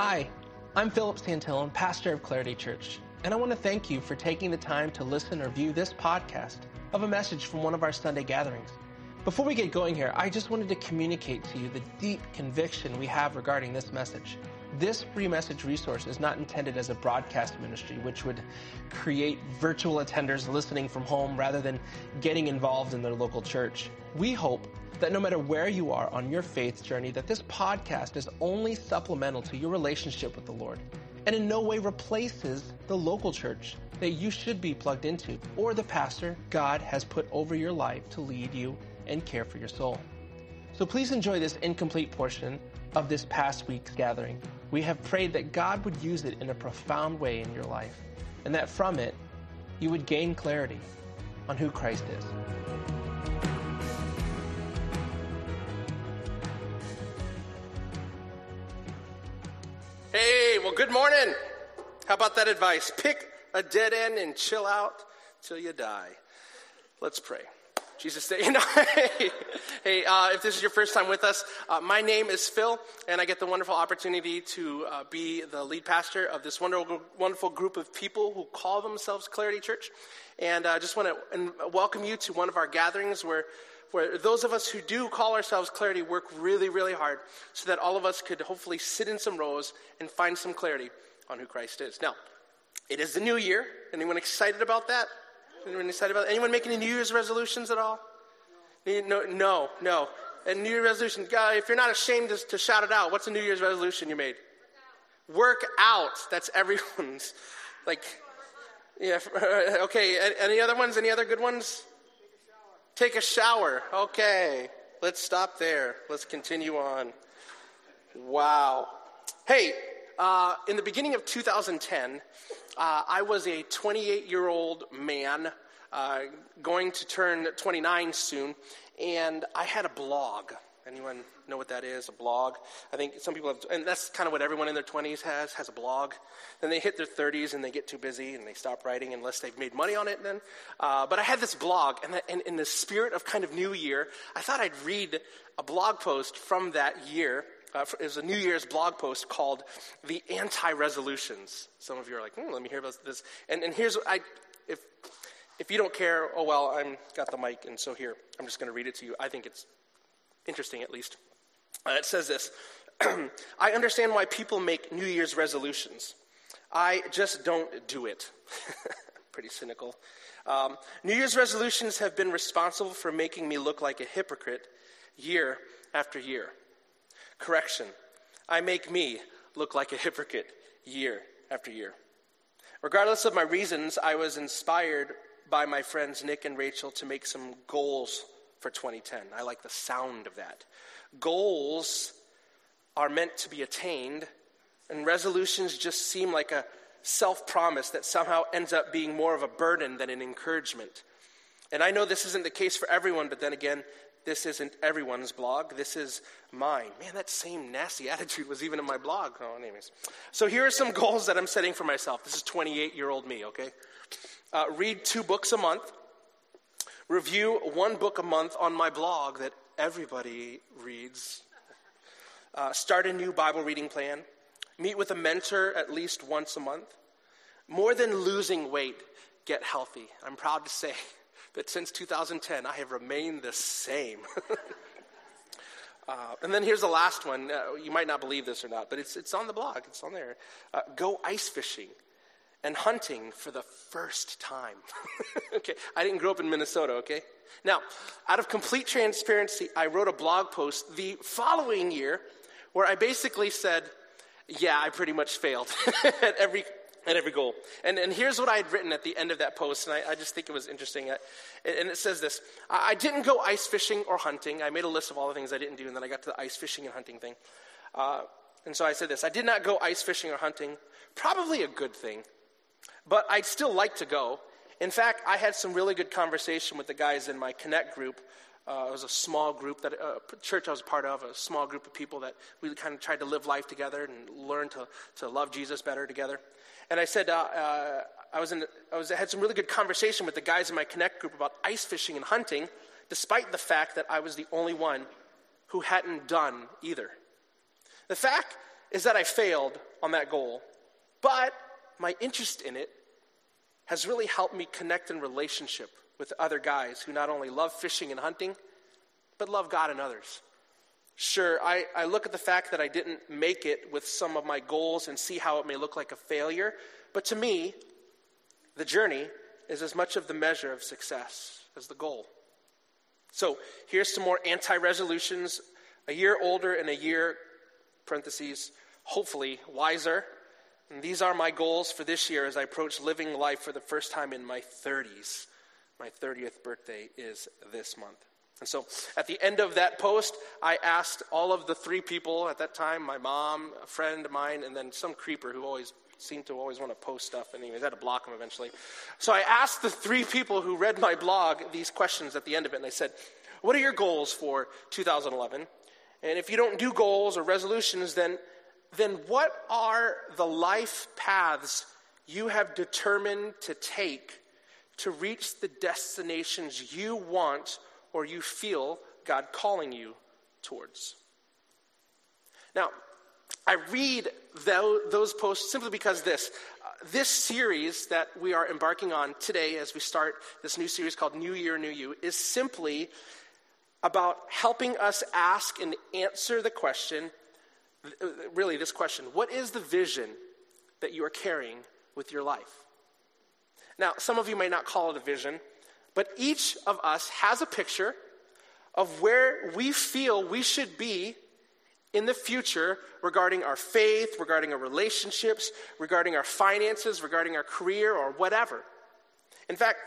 Hi, I'm Philip Santillon, pastor of Clarity Church, and I want to thank you for taking the time to listen or view this podcast of a message from one of our Sunday gatherings. Before we get going here, I just wanted to communicate to you the deep conviction we have regarding this message. This free message resource is not intended as a broadcast ministry, which would create virtual attenders listening from home rather than getting involved in their local church. We hope that no matter where you are on your faith journey, that this podcast is only supplemental to your relationship with the Lord and in no way replaces the local church that you should be plugged into or the pastor God has put over your life to lead you and care for your soul. So please enjoy this incomplete portion of this past week's gathering. We have prayed that God would use it in a profound way in your life and that from it you would gain clarity on who Christ is. Good morning. How about that advice? Pick a dead end and chill out till you die. Let's pray. Jesus, you know, hey, uh, if this is your first time with us, uh, my name is Phil, and I get the wonderful opportunity to uh, be the lead pastor of this wonderful, wonderful group of people who call themselves Clarity Church. And I just want to welcome you to one of our gatherings where where those of us who do call ourselves clarity work really, really hard so that all of us could hopefully sit in some rows and find some clarity on who Christ is. Now, it is the new year. Anyone excited about that? Anyone excited about that? Anyone making any New Year's resolutions at all? No, no, no. A New Year's resolution, if you're not ashamed to, to shout it out, what's a New Year's resolution you made? Work out. That's everyone's. Like, yeah, okay. Any other ones? Any other good ones? Take a shower. Okay, let's stop there. Let's continue on. Wow. Hey, uh, in the beginning of 2010, uh, I was a 28 year old man uh, going to turn 29 soon, and I had a blog. Anyone know what that is? A blog? I think some people have, and that's kind of what everyone in their 20s has, has a blog. Then they hit their 30s and they get too busy and they stop writing unless they've made money on it then. Uh, but I had this blog, and, the, and in the spirit of kind of New Year, I thought I'd read a blog post from that year. Uh, it was a New Year's blog post called The Anti Resolutions. Some of you are like, hmm, let me hear about this. And, and here's I, if, if you don't care, oh well, I'm got the mic, and so here, I'm just going to read it to you. I think it's interesting at least. Uh, it says this I understand why people make New Year's resolutions. I just don't do it. Pretty cynical. Um, New Year's resolutions have been responsible for making me look like a hypocrite year after year. Correction. I make me look like a hypocrite year after year. Regardless of my reasons, I was inspired by my friends Nick and Rachel to make some goals for 2010. I like the sound of that. Goals are meant to be attained, and resolutions just seem like a self promise that somehow ends up being more of a burden than an encouragement. And I know this isn't the case for everyone, but then again, this isn't everyone's blog. This is mine. Man, that same nasty attitude was even in my blog. Oh, anyways. So here are some goals that I'm setting for myself. This is 28 year old me, okay? Uh, read two books a month review one book a month on my blog that everybody reads, uh, start a new Bible reading plan, meet with a mentor at least once a month. More than losing weight, get healthy. I'm proud to say that since 2010, I have remained the same. uh, and then here's the last one. Uh, you might not believe this or not, but it's, it's on the blog, it's on there. Uh, go ice fishing and hunting for the first time. okay, I didn't grow up in Minnesota, okay? Now, out of complete transparency, I wrote a blog post the following year where I basically said, yeah, I pretty much failed at every at every goal. And, and here's what I had written at the end of that post, and I, I just think it was interesting. and it says this I, I, didn't go ice fishing or hunting. I made a list of all the things I didn't do, and then I got to the ice fishing and hunting thing. Uh, and so I said this I did not go ice fishing or hunting. Probably a good thing. But I'd still like to go. In fact, I had some really good conversation with the guys in my Connect group. Uh, it was a small group that uh, church I was part of, a small group of people that we kind of tried to live life together and learn to, to love Jesus better together. And I said, uh, uh, I, was in, I was, I had some really good conversation with the guys in my Connect group about ice fishing and hunting, despite the fact that I was the only one who hadn't done either. The fact is that I failed on that goal, but my interest in it has really helped me connect in relationship with other guys who not only love fishing and hunting, but love God and others. Sure, I, I look at the fact that I didn't make it with some of my goals and see how it may look like a failure, but to me, the journey is as much of the measure of success as the goal. So here's some more anti resolutions a year older and a year, parentheses, hopefully wiser. And these are my goals for this year as I approach living life for the first time in my 30s. My 30th birthday is this month. And so at the end of that post, I asked all of the three people at that time my mom, a friend of mine, and then some creeper who always seemed to always want to post stuff. And Anyways, I had to block him eventually. So I asked the three people who read my blog these questions at the end of it, and I said, What are your goals for 2011? And if you don't do goals or resolutions, then, then what are the life paths you have determined to take to reach the destinations you want or you feel God calling you towards? Now, I read those posts simply because this. Uh, this series that we are embarking on today as we start this new series called New Year, New You is simply about helping us ask and answer the question really, this question what is the vision that you are carrying with your life? Now, some of you may not call it a vision, but each of us has a picture of where we feel we should be in the future regarding our faith, regarding our relationships, regarding our finances, regarding our career, or whatever. In fact,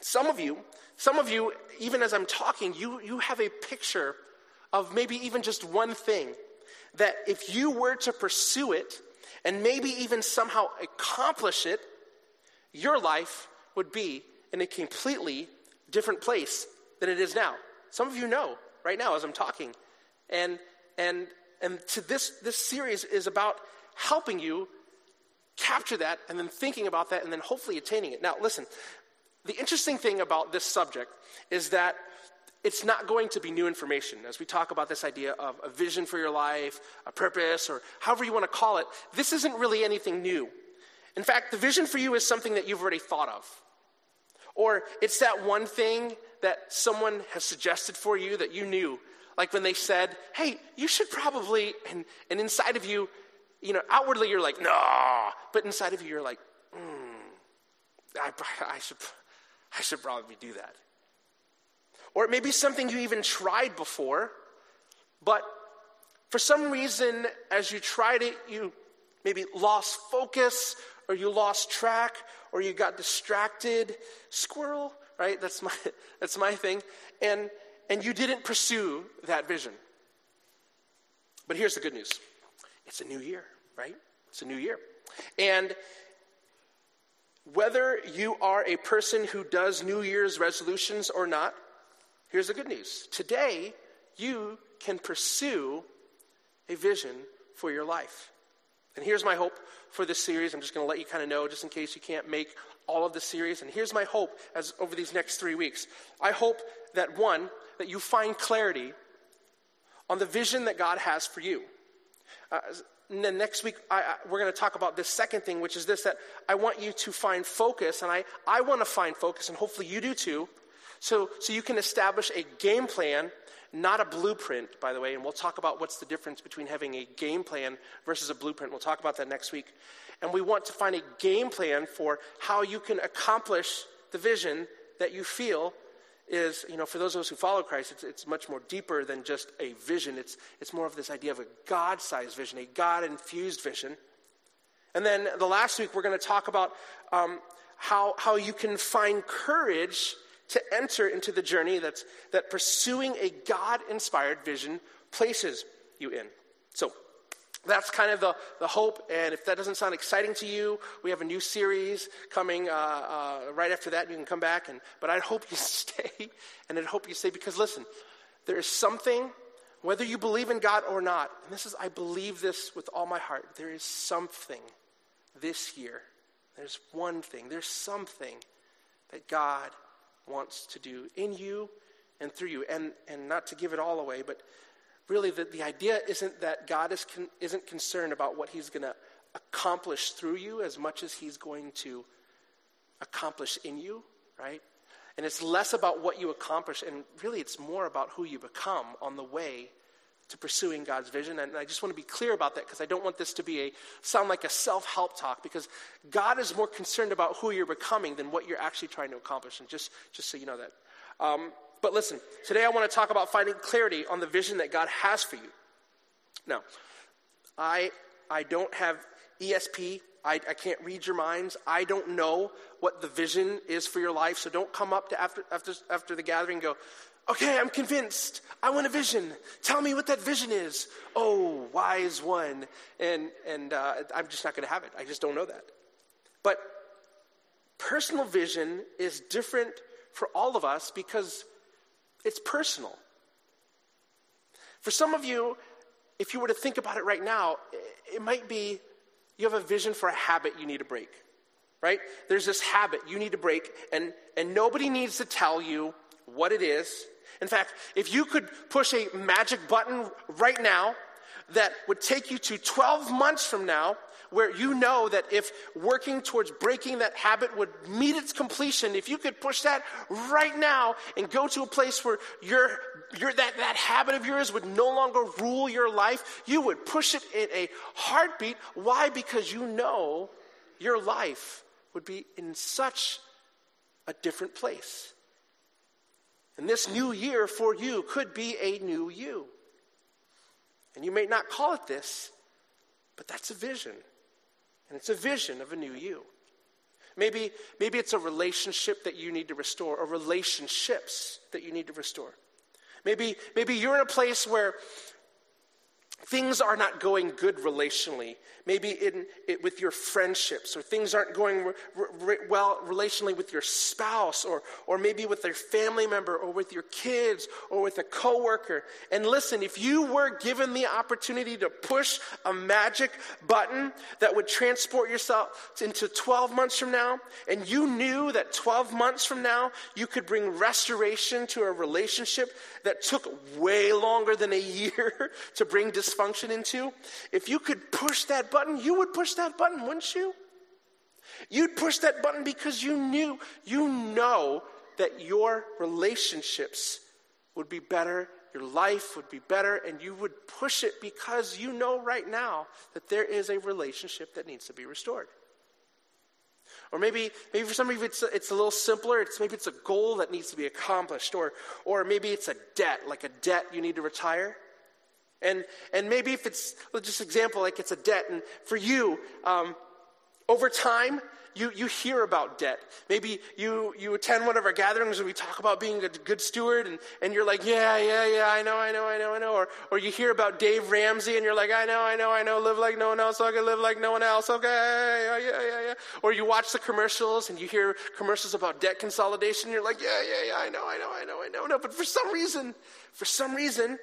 some of you, some of you, even as I'm talking, you, you have a picture of maybe even just one thing that if you were to pursue it and maybe even somehow accomplish it, your life would be in a completely different place than it is now. Some of you know right now as I'm talking. And and and to this this series is about helping you capture that and then thinking about that and then hopefully attaining it. Now listen, the interesting thing about this subject is that it's not going to be new information. As we talk about this idea of a vision for your life, a purpose, or however you want to call it, this isn't really anything new. In fact, the vision for you is something that you've already thought of. Or it's that one thing that someone has suggested for you that you knew. Like when they said, hey, you should probably, and, and inside of you, you know, outwardly you're like, no, but inside of you you're like, hmm, I, I, should, I should probably do that. Or it may be something you even tried before, but for some reason, as you tried it, you maybe lost focus, or you lost track, or you got distracted. Squirrel, right? That's my, that's my thing. And, and you didn't pursue that vision. But here's the good news it's a new year, right? It's a new year. And whether you are a person who does New Year's resolutions or not, here's the good news. Today, you can pursue a vision for your life. And here's my hope for this series. I'm just going to let you kind of know, just in case you can't make all of the series. And here's my hope as over these next three weeks. I hope that one, that you find clarity on the vision that God has for you. Uh, and then next week, I, I, we're going to talk about this second thing, which is this that I want you to find focus, and I, I want to find focus, and hopefully you do too, so, so you can establish a game plan, not a blueprint, by the way, and we'll talk about what's the difference between having a game plan versus a blueprint. We'll talk about that next week. And we want to find a game plan for how you can accomplish the vision that you feel is, you know, for those of us who follow Christ, it's, it's much more deeper than just a vision. It's, it's more of this idea of a God sized vision, a God infused vision. And then the last week, we're going to talk about um, how, how you can find courage to enter into the journey that's, that pursuing a God inspired vision places you in. So, that's kind of the, the hope. And if that doesn't sound exciting to you, we have a new series coming uh, uh, right after that. You can come back. And, but I hope you stay. And I hope you stay because listen, there is something, whether you believe in God or not, and this is, I believe this with all my heart, there is something this year. There's one thing, there's something that God wants to do in you and through you. And, and not to give it all away, but really the, the idea isn't that God is con, isn't concerned about what he's going to accomplish through you as much as he's going to accomplish in you, right? And it's less about what you accomplish, and really it's more about who you become on the way to pursuing God's vision. And I just want to be clear about that because I don't want this to be a sound like a self-help talk because God is more concerned about who you're becoming than what you're actually trying to accomplish. And just, just so you know that. Um, but listen, today I want to talk about finding clarity on the vision that God has for you. Now, I I don't have ESP. I, I can't read your minds. I don't know what the vision is for your life. So don't come up to after after after the gathering and go, Okay, I'm convinced. I want a vision. Tell me what that vision is. Oh, wise one. And, and uh, I'm just not going to have it. I just don't know that. But personal vision is different for all of us because it's personal. For some of you, if you were to think about it right now, it might be you have a vision for a habit you need to break, right? There's this habit you need to break, and, and nobody needs to tell you what it is. In fact, if you could push a magic button right now that would take you to 12 months from now, where you know that if working towards breaking that habit would meet its completion, if you could push that right now and go to a place where your, your, that, that habit of yours would no longer rule your life, you would push it in a heartbeat. Why? Because you know your life would be in such a different place. And this new year for you could be a new you. And you may not call it this, but that's a vision. And it's a vision of a new you. Maybe, maybe it's a relationship that you need to restore, or relationships that you need to restore. Maybe, maybe you're in a place where things are not going good relationally, maybe in, it, with your friendships, or things aren't going re, re, well relationally with your spouse, or, or maybe with your family member, or with your kids, or with a coworker. And listen, if you were given the opportunity to push a magic button that would transport yourself into 12 months from now, and you knew that 12 months from now you could bring restoration to a relationship that took way longer than a year to bring dysfunction into, if you could push that button, you would push that button, wouldn't you? You'd push that button because you knew, you know that your relationships would be better, your life would be better, and you would push it because you know right now that there is a relationship that needs to be restored. Or maybe, maybe for some of you it's a, it's a little simpler. It's, maybe it's a goal that needs to be accomplished. Or, or maybe it's a debt, like a debt you need to retire. And, and maybe if it's, just example, like it's a debt. And for you, um, over time, you, you hear about debt. Maybe you, you attend one of our gatherings and we talk about being a good steward and, and you're like, yeah, yeah, yeah, I know, I know, I know, I know. Or, or you hear about Dave Ramsey and you're like, I know, I know, I know, live like no one else I can live like no one else. Okay, yeah, yeah, yeah, yeah. Or you watch the commercials and you hear commercials about debt consolidation you're like, yeah, yeah, yeah, I know, I know, I know, I know. No, but for some reason, for some reason,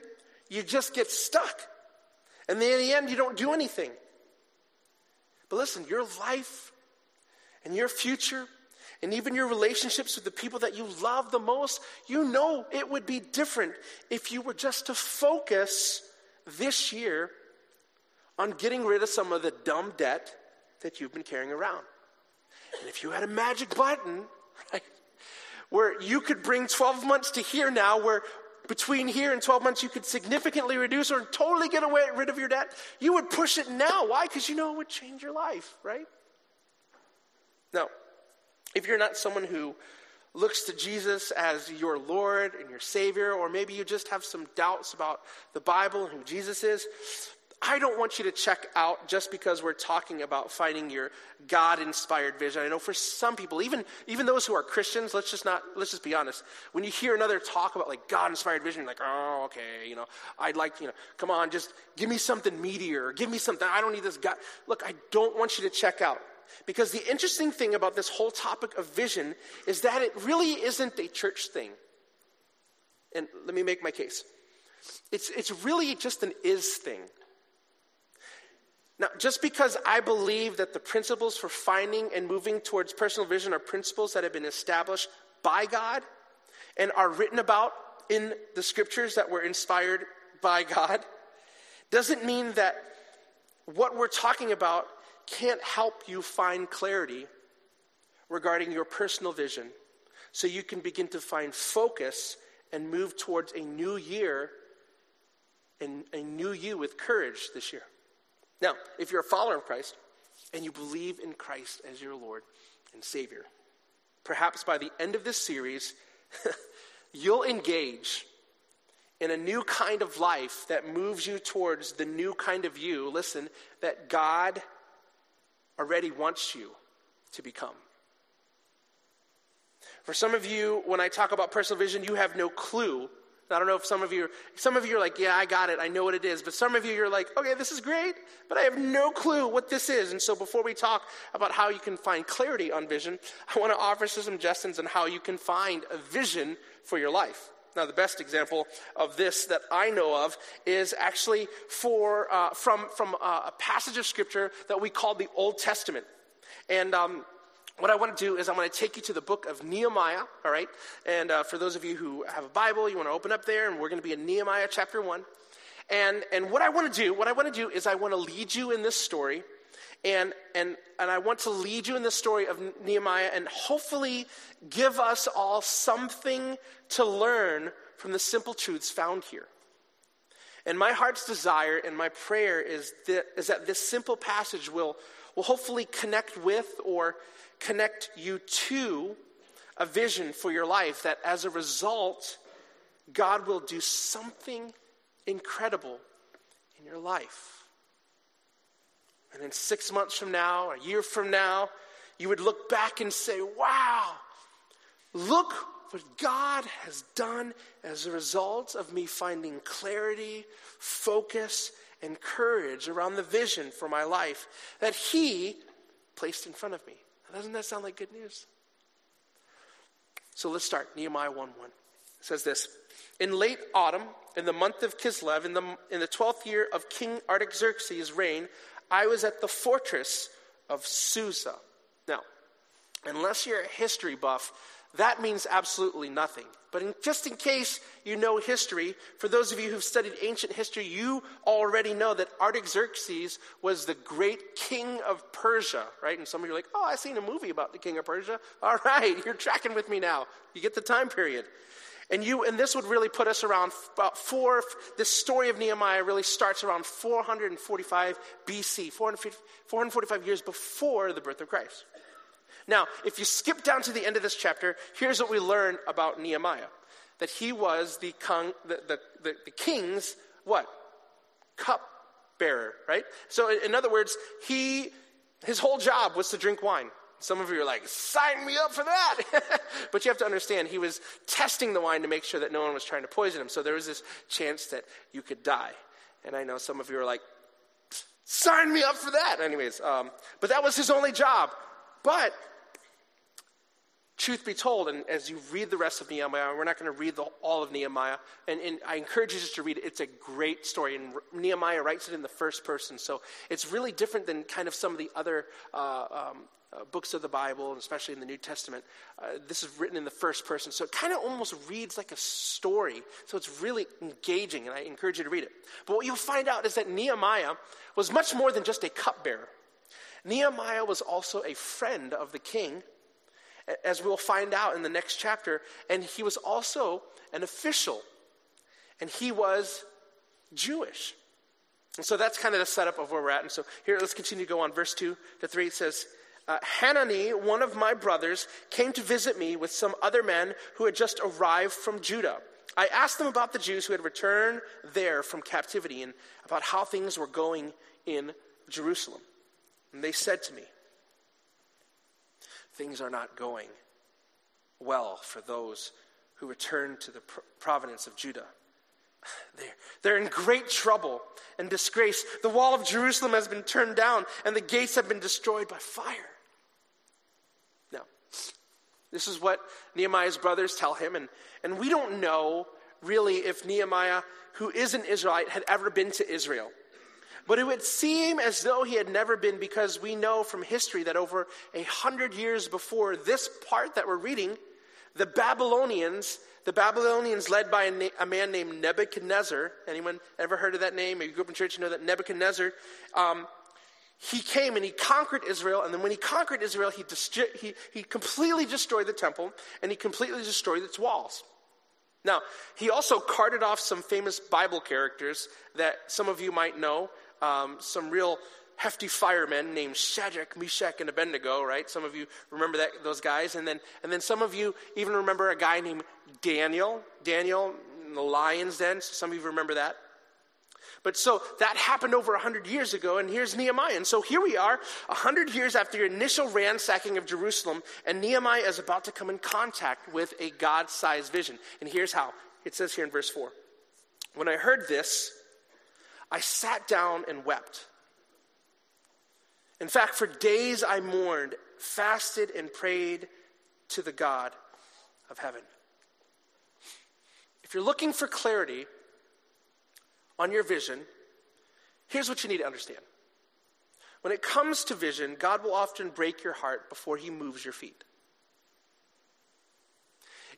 you just get stuck. And then in the end, you don't do anything. But listen, your life and your future and even your relationships with the people that you love the most, you know it would be different if you were just to focus this year on getting rid of some of the dumb debt that you've been carrying around. And if you had a magic button, right, where you could bring 12 months to here now, where between here and 12 months you could significantly reduce or totally get away, rid of your debt, you would push it now. Why? Because you know it would change your life, right? Now, if you're not someone who looks to Jesus as your Lord and your Savior, or maybe you just have some doubts about the Bible and who Jesus is, I don't want you to check out just because we're talking about finding your God inspired vision. I know for some people, even, even those who are Christians, let's just not, let's just be honest. When you hear another talk about like God inspired vision, you're like, oh, okay, you know, I'd like, you know, come on, just give me something meatier, give me something. I don't need this God. Look, I don't want you to check out. Because the interesting thing about this whole topic of vision is that it really isn't a church thing. And let me make my case. It's, it's really just an is thing. Now, just because I believe that the principles for finding and moving towards personal vision are principles that have been established by God and are written about in the scriptures that were inspired by God doesn't mean that what we're talking about can't help you find clarity regarding your personal vision so you can begin to find focus and move towards a new year and a new you with courage this year. Now, if you're a follower of Christ and you believe in Christ as your Lord and Savior, perhaps by the end of this series, you'll engage in a new kind of life that moves you towards the new kind of you, listen, that God already wants you to become. For some of you, when I talk about personal vision, you have no clue. I don't know if some of you, some of you are like, yeah, I got it, I know what it is. But some of you, you're like, okay, this is great, but I have no clue what this is. And so before we talk about how you can find clarity on vision, I want to offer some suggestions on how you can find a vision for your life. Now, the best example of this that I know of is actually for, uh, from, from uh, a passage of scripture that we call the Old Testament. And um, what I want to do is I want to take you to the book of Nehemiah, all right? And uh, for those of you who have a Bible, you want to open up there, and we're going to be in Nehemiah chapter 1. And, and what I want to do, what I want to do is I want to lead you in this story, and, and, and I want to lead you in the story of Nehemiah and hopefully give us all something to learn from the simple truths found here. And my heart's desire and my prayer is that, is that this simple passage will, will hopefully connect with or connect you to a vision for your life that as a result, God will do something incredible in your life. And then six months from now, a year from now, you would look back and say, wow, look what God has done as a result of me finding clarity, focus, and courage around the vision for my life that He placed in front of me. Doesn't that sound like good news? So let's start. Nehemiah 1 1. It says this In late autumn, in the month of Kislev, in the, in the 12th year of King Artaxerxes' reign, I was at the fortress of Susa. Now, unless you're a history buff, that means absolutely nothing. But in, just in case you know history, for those of you who've studied ancient history, you already know that Artaxerxes was the great king of Persia, right? And some of you are like, oh, I've seen a movie about the king of Persia. All right, you're tracking with me now. You get the time period. And you, and this would really put us around about four, this story of Nehemiah really starts around 445 BC, 445 years before the birth of Christ. Now, if you skip down to the end of this chapter, here's what we learn about Nehemiah that he was the, the, the, the, the king's what? Cup bearer, right? So, in other words, he, his whole job was to drink wine. Some of you are like, sign me up for that. but you have to understand, he was testing the wine to make sure that no one was trying to poison him. So there was this chance that you could die. And I know some of you are like, sign me up for that. Anyways, um, but that was his only job. But truth be told, and as you read the rest of Nehemiah, we're not going to read the, all of Nehemiah, and, and, I encourage you just to read it. It's a great story, and Nehemiah writes it in the first person, so it's really different than kind of some of the other uh, um, uh, books of the Bible, especially in the New Testament. Uh, this is written in the first person, so it kind of almost reads like a story, so it's really engaging, and I encourage you to read it. But what you'll find out is that Nehemiah was much more than just a cupbearer. Nehemiah was also a friend of the king as we'll find out in the next chapter. And he was also an official, and he was Jewish. And so that's kind of the setup of where we're at. And so here, let's continue to go on. Verse 2 to 3 it says, uh, Hanani, one of my brothers, came to visit me with some other men who had just arrived from Judah. I asked them about the Jews who had returned there from captivity and about how things were going in Jerusalem. And they said to me, things are not going well for those who return to the providence of Judah. They're, they're in great trouble and disgrace. The wall of Jerusalem has been turned down, and the gates have been destroyed by fire. Now, this is what Nehemiah's brothers tell him, and, and we don't know really if Nehemiah, who is an Israelite, had ever been to Israel. But it would seem as though he had never been because we know from history that over a hundred years before this part that we're reading, The Babylonians, the Babylonians led by a, na- a man named Nebuchadnezzar. Anyone ever heard of that name? If you grew up in church, you know that Nebuchadnezzar. Um, he came and he conquered Israel, and then when he conquered Israel, he, he, he completely destroyed the temple and he completely destroyed its walls. Now, he also carted off some famous Bible characters that some of you might know, um, some real hefty firemen named Shadrach, Meshach, and Abednego, right? Some of you remember that, those guys. And then, and then some of you even remember a guy named Daniel. Daniel in the lion's den. Some of you remember that. But so that happened over 100 years ago, and here's Nehemiah. And so here we are, 100 years after the initial ransacking of Jerusalem, and Nehemiah is about to come in contact with a God sized vision. And here's how it says here in verse 4 When I heard this, I sat down and wept. In fact, for days I mourned, fasted, and prayed to the God of heaven. If you're looking for clarity, on your vision, here's what you need to understand. When it comes to vision, God will often break your heart before he moves your feet.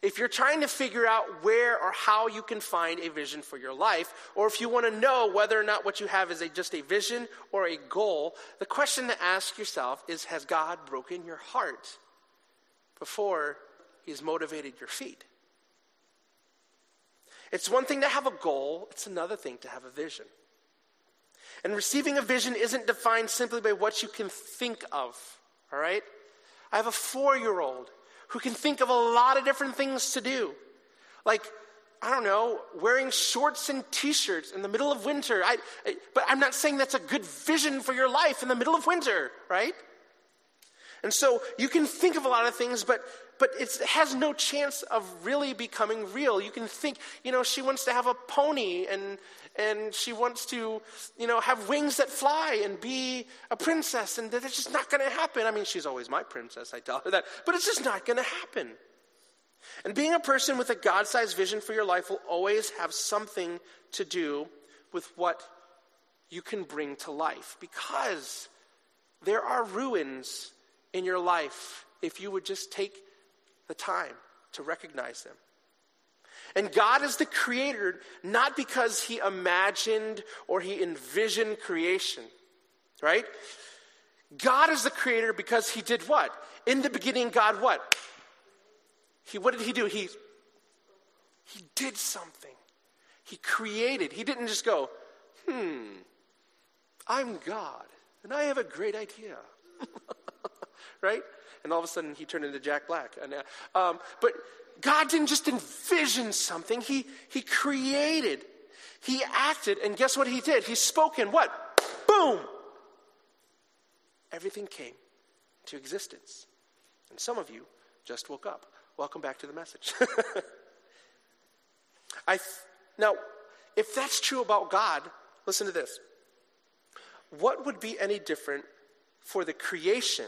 If you're trying to figure out where or how you can find a vision for your life, or if you want to know whether or not what you have is a, just a vision or a goal, the question to ask yourself is Has God broken your heart before He's motivated your feet? It's one thing to have a goal, it's another thing to have a vision. And receiving a vision isn't defined simply by what you can think of, all right? I have a four year old who can think of a lot of different things to do. Like, I don't know, wearing shorts and t shirts in the middle of winter. I, I, but I'm not saying that's a good vision for your life in the middle of winter, right? And so you can think of a lot of things, but but it has no chance of really becoming real. You can think, you know, she wants to have a pony and and she wants to, you know, have wings that fly and be a princess, and that's just not going to happen. I mean, she's always my princess. I tell her that, but it's just not going to happen. And being a person with a God-sized vision for your life will always have something to do with what you can bring to life, because there are ruins in your life if you would just take the time to recognize them. And God is the creator not because he imagined or he envisioned creation, right? God is the creator because he did what? In the beginning, God what? He what did he do? He he did something. He created. He didn't just go, hmm, I'm God, and I have a great idea. right? And all of a sudden he turned into Jack Black. And, uh, um, but God didn't just envision something, he, he created, he acted, and guess what he did? He spoke and what? Boom! Everything came to existence. And some of you just woke up. Welcome back to the message. I th- now, if that's true about God, listen to this. What would be any different for the creation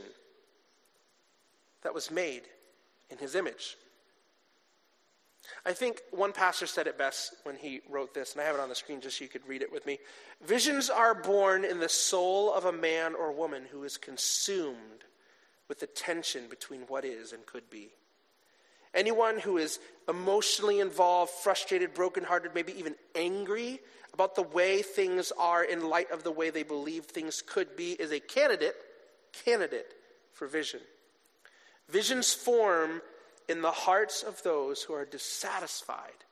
that was made in his image. I think one pastor said it best when he wrote this, and I have it on the screen just so you could read it with me. Visions are born in the soul of a man or woman who is consumed with the tension between what is and could be. Anyone who is emotionally involved, frustrated, brokenhearted, maybe even angry about the way things are in light of the way they believe things could be is a candidate, candidate for vision. Visions form in the hearts of those who are dissatisfied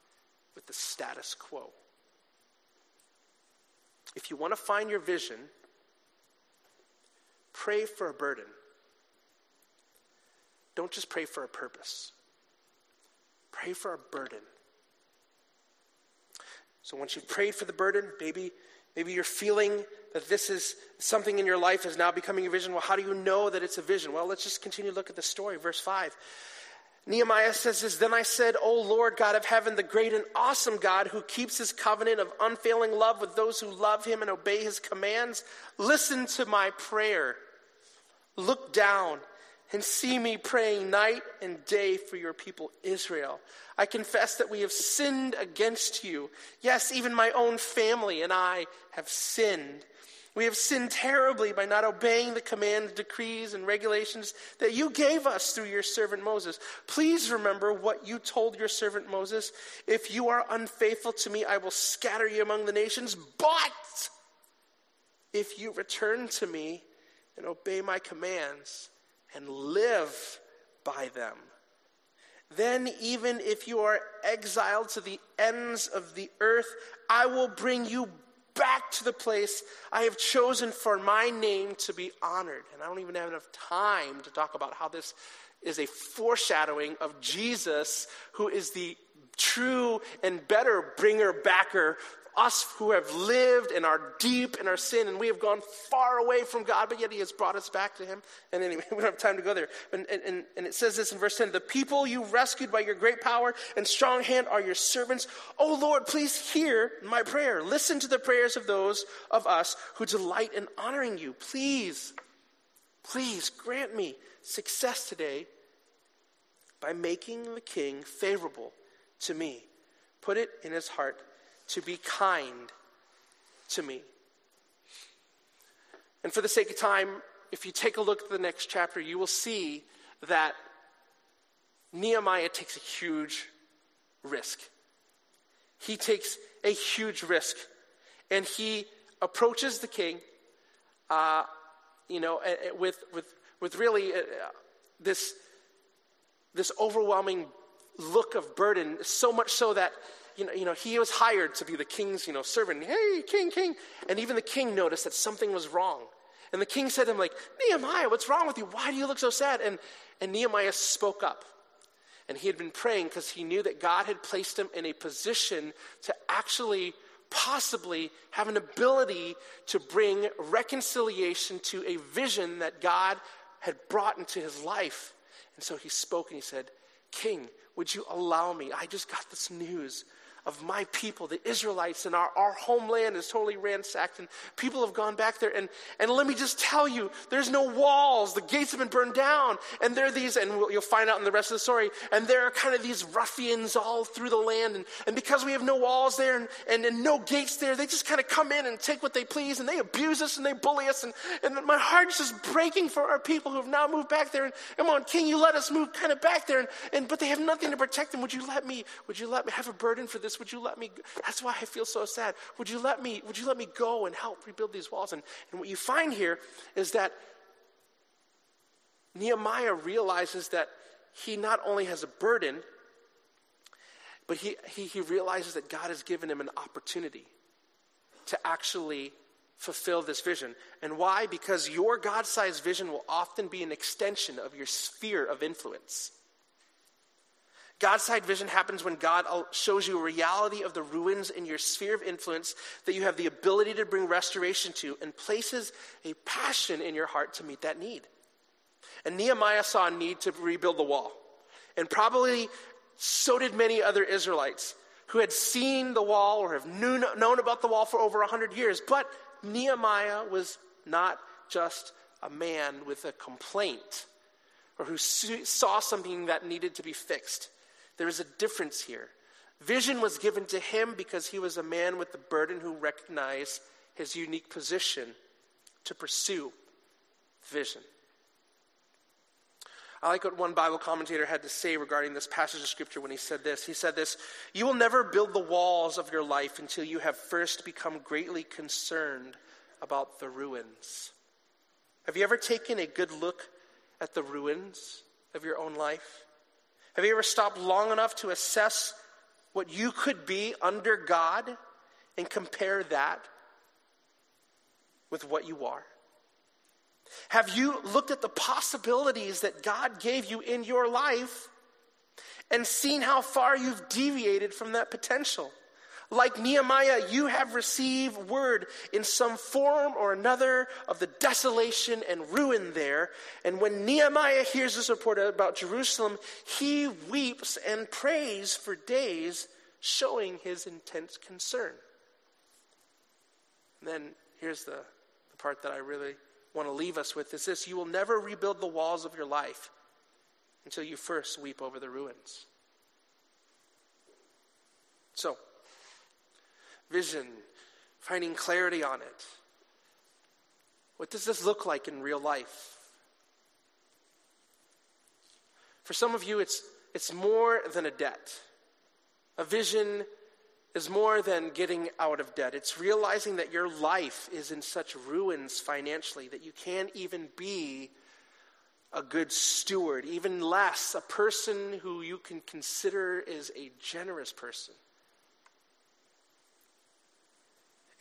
with the status quo. If you want to find your vision, pray for a burden. Don't just pray for a purpose. Pray for a burden. So once you've prayed for the burden, maybe maybe you're feeling that this is something in your life is now becoming a vision. Well, how do you know that it's a vision? Well, let's just continue to look at the story. Verse 5. Nehemiah says this Then I said, O Lord God of heaven, the great and awesome God who keeps his covenant of unfailing love with those who love him and obey his commands, listen to my prayer. Look down and see me praying night and day for your people Israel. I confess that we have sinned against you. Yes, even my own family and I have sinned. We have sinned terribly by not obeying the commands, decrees, and regulations that you gave us through your servant Moses. Please remember what you told your servant Moses. If you are unfaithful to me, I will scatter you among the nations. But if you return to me and obey my commands and live by them, then even if you are exiled to the ends of the earth, I will bring you back to the place I have chosen for my name to be honored. And I don't even have enough time to talk about how this is a foreshadowing of Jesus, who is the true and better bringer backer us who have lived and are deep in our sin and we have gone far away from God, but yet He has brought us back to Him. And anyway, we don't have time to go there. And, and, and it says this in verse 10 The people you rescued by your great power and strong hand are your servants. Oh Lord, please hear my prayer. Listen to the prayers of those of us who delight in honoring you. Please, please grant me success today by making the king favorable to me. Put it in his heart to be kind to me. And for the sake of time, if you take a look at the next chapter, you will see that Nehemiah takes a huge risk. He takes a huge risk. And he approaches the king, uh, you know, with, with, with really uh, this, this overwhelming look of burden, so much so that you know, you know, he was hired to be the king's, you know, servant. Hey, king, king. And even the king noticed that something was wrong. And the king said to him, like, Nehemiah, what's wrong with you? Why do you look so sad? And, and Nehemiah spoke up. And he had been praying because he knew that God had placed him in a position to actually possibly have an ability to bring reconciliation to a vision that God had brought into his life. And so he spoke and he said, King, would you allow me? I just got this news of my people, the Israelites, and our, our homeland is totally ransacked, and people have gone back there. And, and let me just tell you, there's no walls. The gates have been burned down. And there are these, and you'll find out in the rest of the story, and there are kind of these ruffians all through the land. And, and because we have no walls there and, and, and no gates there, they just kind of come in and take what they please, and they abuse us and they bully us. And, and my heart's just breaking for our people who have now moved back there. And come on, King, you let us move kind of back there. And, and, but they have nothing to protect them. Would you let me, would you let me have a burden for this? Would you let me? Go? That's why I feel so sad. Would you let me? Would you let me go and help rebuild these walls? And, and what you find here is that Nehemiah realizes that he not only has a burden, but he, he, he realizes that God has given him an opportunity to actually fulfill this vision. And why? Because your God sized vision will often be an extension of your sphere of influence. God's side vision happens when God shows you a reality of the ruins in your sphere of influence that you have the ability to bring restoration to and places a passion in your heart to meet that need. And Nehemiah saw a need to rebuild the wall. And probably so did many other Israelites who had seen the wall or have knew, known about the wall for over 100 years. But Nehemiah was not just a man with a complaint or who saw something that needed to be fixed. There is a difference here. Vision was given to him because he was a man with the burden who recognized his unique position to pursue vision. I like what one Bible commentator had to say regarding this passage of scripture when he said this. He said this You will never build the walls of your life until you have first become greatly concerned about the ruins. Have you ever taken a good look at the ruins of your own life? Have you ever stopped long enough to assess what you could be under God and compare that with what you are? Have you looked at the possibilities that God gave you in your life and seen how far you've deviated from that potential? Like Nehemiah, you have received word in some form or another of the desolation and ruin there. And when Nehemiah hears this report about Jerusalem, he weeps and prays for days, showing his intense concern. And then here's the, the part that I really want to leave us with is this you will never rebuild the walls of your life until you first weep over the ruins. So, vision, finding clarity on it. What does this look like in real life? For some of you, it's, it's more than a debt. A vision is more than getting out of debt. It's realizing that your life is in such ruins financially that you can't even be a good steward, even less a person who you can consider is a generous person.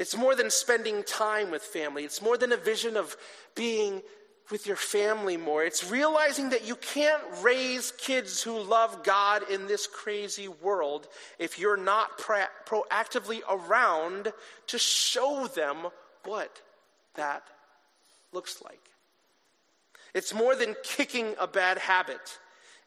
It's more than spending time with family. It's more than a vision of being with your family more. It's realizing that you can't raise kids who love God in this crazy world if you're not pra- proactively around to show them what that looks like. It's more than kicking a bad habit.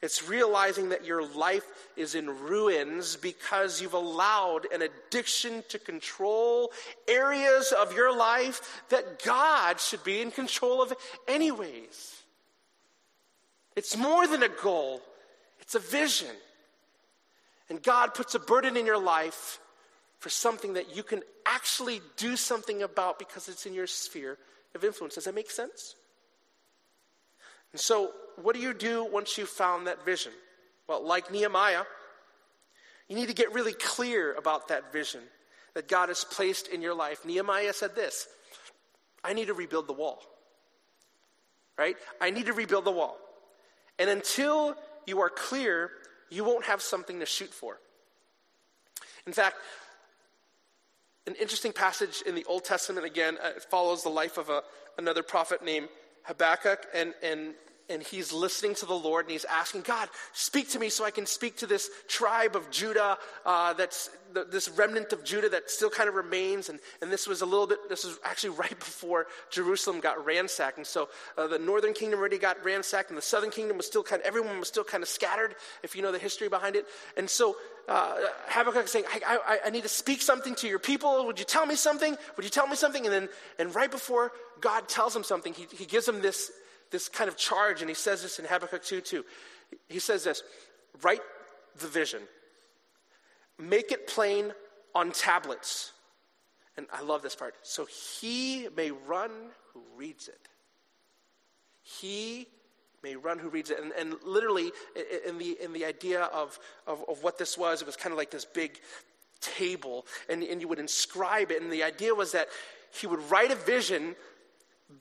It's realizing that your life is in ruins because you've allowed an addiction to control areas of your life that God should be in control of, anyways. It's more than a goal, it's a vision. And God puts a burden in your life for something that you can actually do something about because it's in your sphere of influence. Does that make sense? And so, what do you do once you've found that vision? Well, like Nehemiah, you need to get really clear about that vision that God has placed in your life. Nehemiah said this I need to rebuild the wall. Right? I need to rebuild the wall. And until you are clear, you won't have something to shoot for. In fact, an interesting passage in the Old Testament again uh, follows the life of a, another prophet named Habakkuk, and, and, and he's listening to the Lord, and he's asking, God, speak to me so I can speak to this tribe of Judah, uh, that's this remnant of Judah that still kind of remains. And, and this was a little bit, this was actually right before Jerusalem got ransacked. And so uh, the northern kingdom already got ransacked, and the southern kingdom was still kind of, everyone was still kind of scattered, if you know the history behind it. And so uh, Habakkuk is saying, I, I, I, need to speak something to your people. Would you tell me something? Would you tell me something? And then, and right before God tells him something, he, he gives him this, this kind of charge, and he says this in Habakkuk 2 2. He says this Write the vision, make it plain on tablets. And I love this part. So he may run who reads it. He may run who reads it. And, and literally, in the, in the idea of, of, of what this was, it was kind of like this big table, and, and you would inscribe it. And the idea was that he would write a vision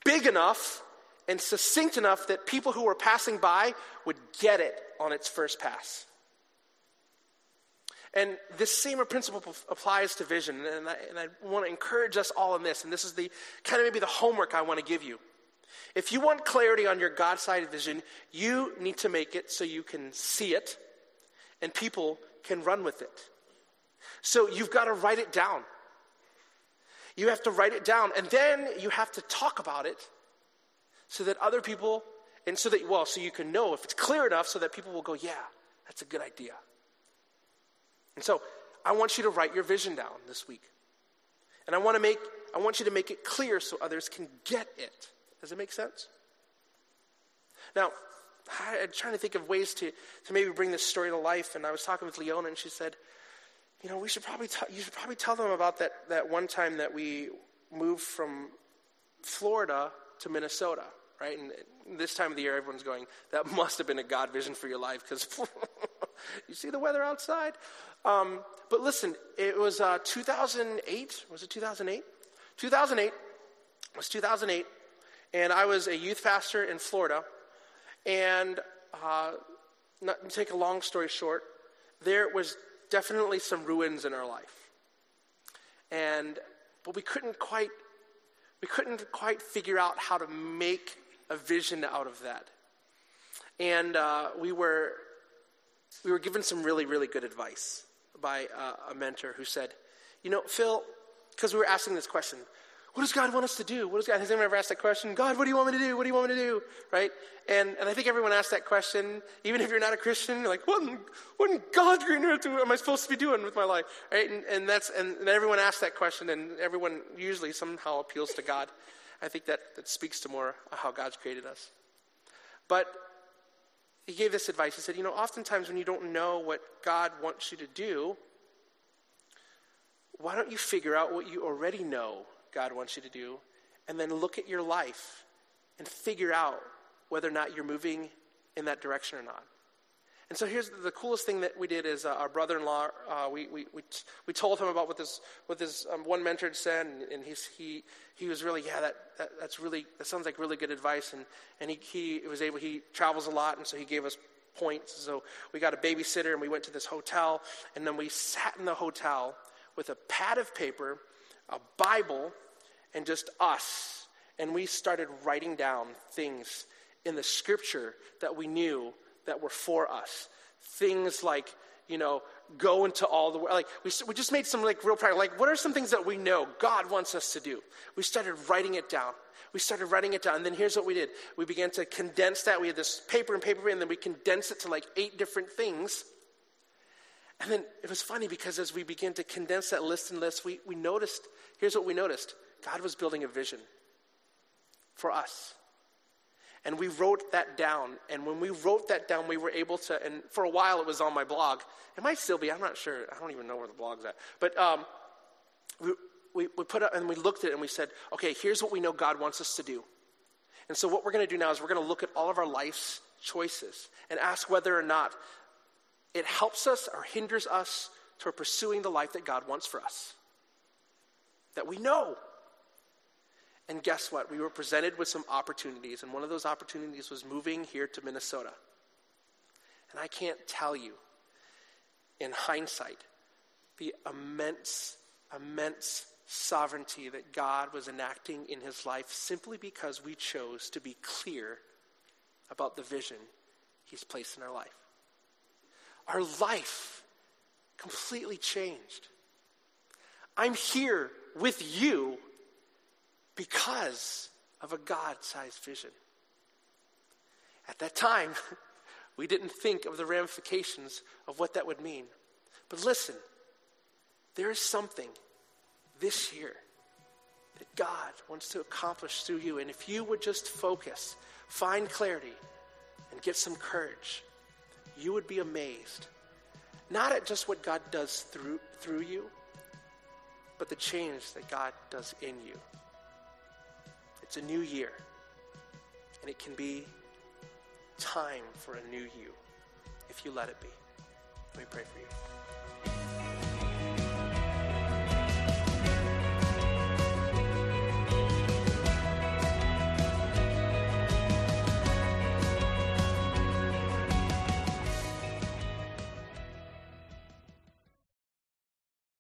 big enough and succinct enough that people who were passing by would get it on its first pass. And this same principle applies to vision. And I, and I want to encourage us all in this. And this is the kind of maybe the homework I want to give you. If you want clarity on your God sided vision, you need to make it so you can see it and people can run with it. So you've got to write it down. You have to write it down and then you have to talk about it so that other people, and so that, well, so you can know if it's clear enough so that people will go, yeah, that's a good idea. And so I want you to write your vision down this week. And I want to make, I want you to make it clear so others can get it. Does it make sense? Now, I'm trying to think of ways to, to maybe bring this story to life, and I was talking with Leona, and she said, you know, we should probably t- you should probably tell them about that, that one time that we moved from Florida to Minnesota, right? And this time of the year, everyone's going, that must have been a God vision for your life because you see the weather outside. Um, but listen, it was uh, 2008. Was it 2008? 2008. It was 2008. And I was a youth pastor in Florida. And uh, not to take a long story short, there was definitely some ruins in our life. And but we couldn't quite we couldn't quite figure out how to make a vision out of that. And uh, we were we were given some really really good advice by uh, a mentor who said, "You know, Phil, because we were asking this question, what does God want us to do? What does God, has anyone ever asked that question? God, what do you want me to do? What do you want me to do? Right? And, and I think everyone asked that question. Even if you're not a Christian, you're like, what in, what in God's green earth am I supposed to be doing with my life? Right? And, and that's, and, and everyone asks that question and everyone usually somehow appeals to God. I think that, that speaks to more how God's created us. But he gave this advice. He said, You know, oftentimes when you don't know what God wants you to do, why don't you figure out what you already know God wants you to do and then look at your life and figure out whether or not you're moving in that direction or not? And so here's the coolest thing that we did is uh, our brother-in-law, uh, we, we, we, t- we told him about what this, what this um, one mentor had said, and, and he, he was really, yeah, that, that, that's really, that sounds like really good advice. And, and he, he was able, he travels a lot, and so he gave us points. So we got a babysitter, and we went to this hotel, and then we sat in the hotel with a pad of paper, a Bible, and just us. And we started writing down things in the scripture that we knew that were for us. Things like, you know, go into all the world. Like, we, we just made some like real practical, like, what are some things that we know God wants us to do? We started writing it down. We started writing it down. And then here's what we did. We began to condense that. We had this paper and paper, and then we condensed it to like eight different things. And then it was funny because as we began to condense that list and list, we, we noticed, here's what we noticed. God was building a vision for us. And we wrote that down. And when we wrote that down, we were able to, and for a while it was on my blog. It might still be, I'm not sure. I don't even know where the blog's at. But um, we, we, we put up and we looked at it and we said, okay, here's what we know God wants us to do. And so what we're going to do now is we're going to look at all of our life's choices and ask whether or not it helps us or hinders us toward pursuing the life that God wants for us. That we know. And guess what? We were presented with some opportunities, and one of those opportunities was moving here to Minnesota. And I can't tell you, in hindsight, the immense, immense sovereignty that God was enacting in his life simply because we chose to be clear about the vision he's placed in our life. Our life completely changed. I'm here with you because of a God sized vision. At that time, we didn't think of the ramifications of what that would mean. But listen, there is something this year that God wants to accomplish through you. And if you would just focus, find clarity, and get some courage, you would be amazed. Not at just what God does through, through you, but the change that God does in you. It's a new year, and it can be time for a new you if you let it be. Let me pray for you.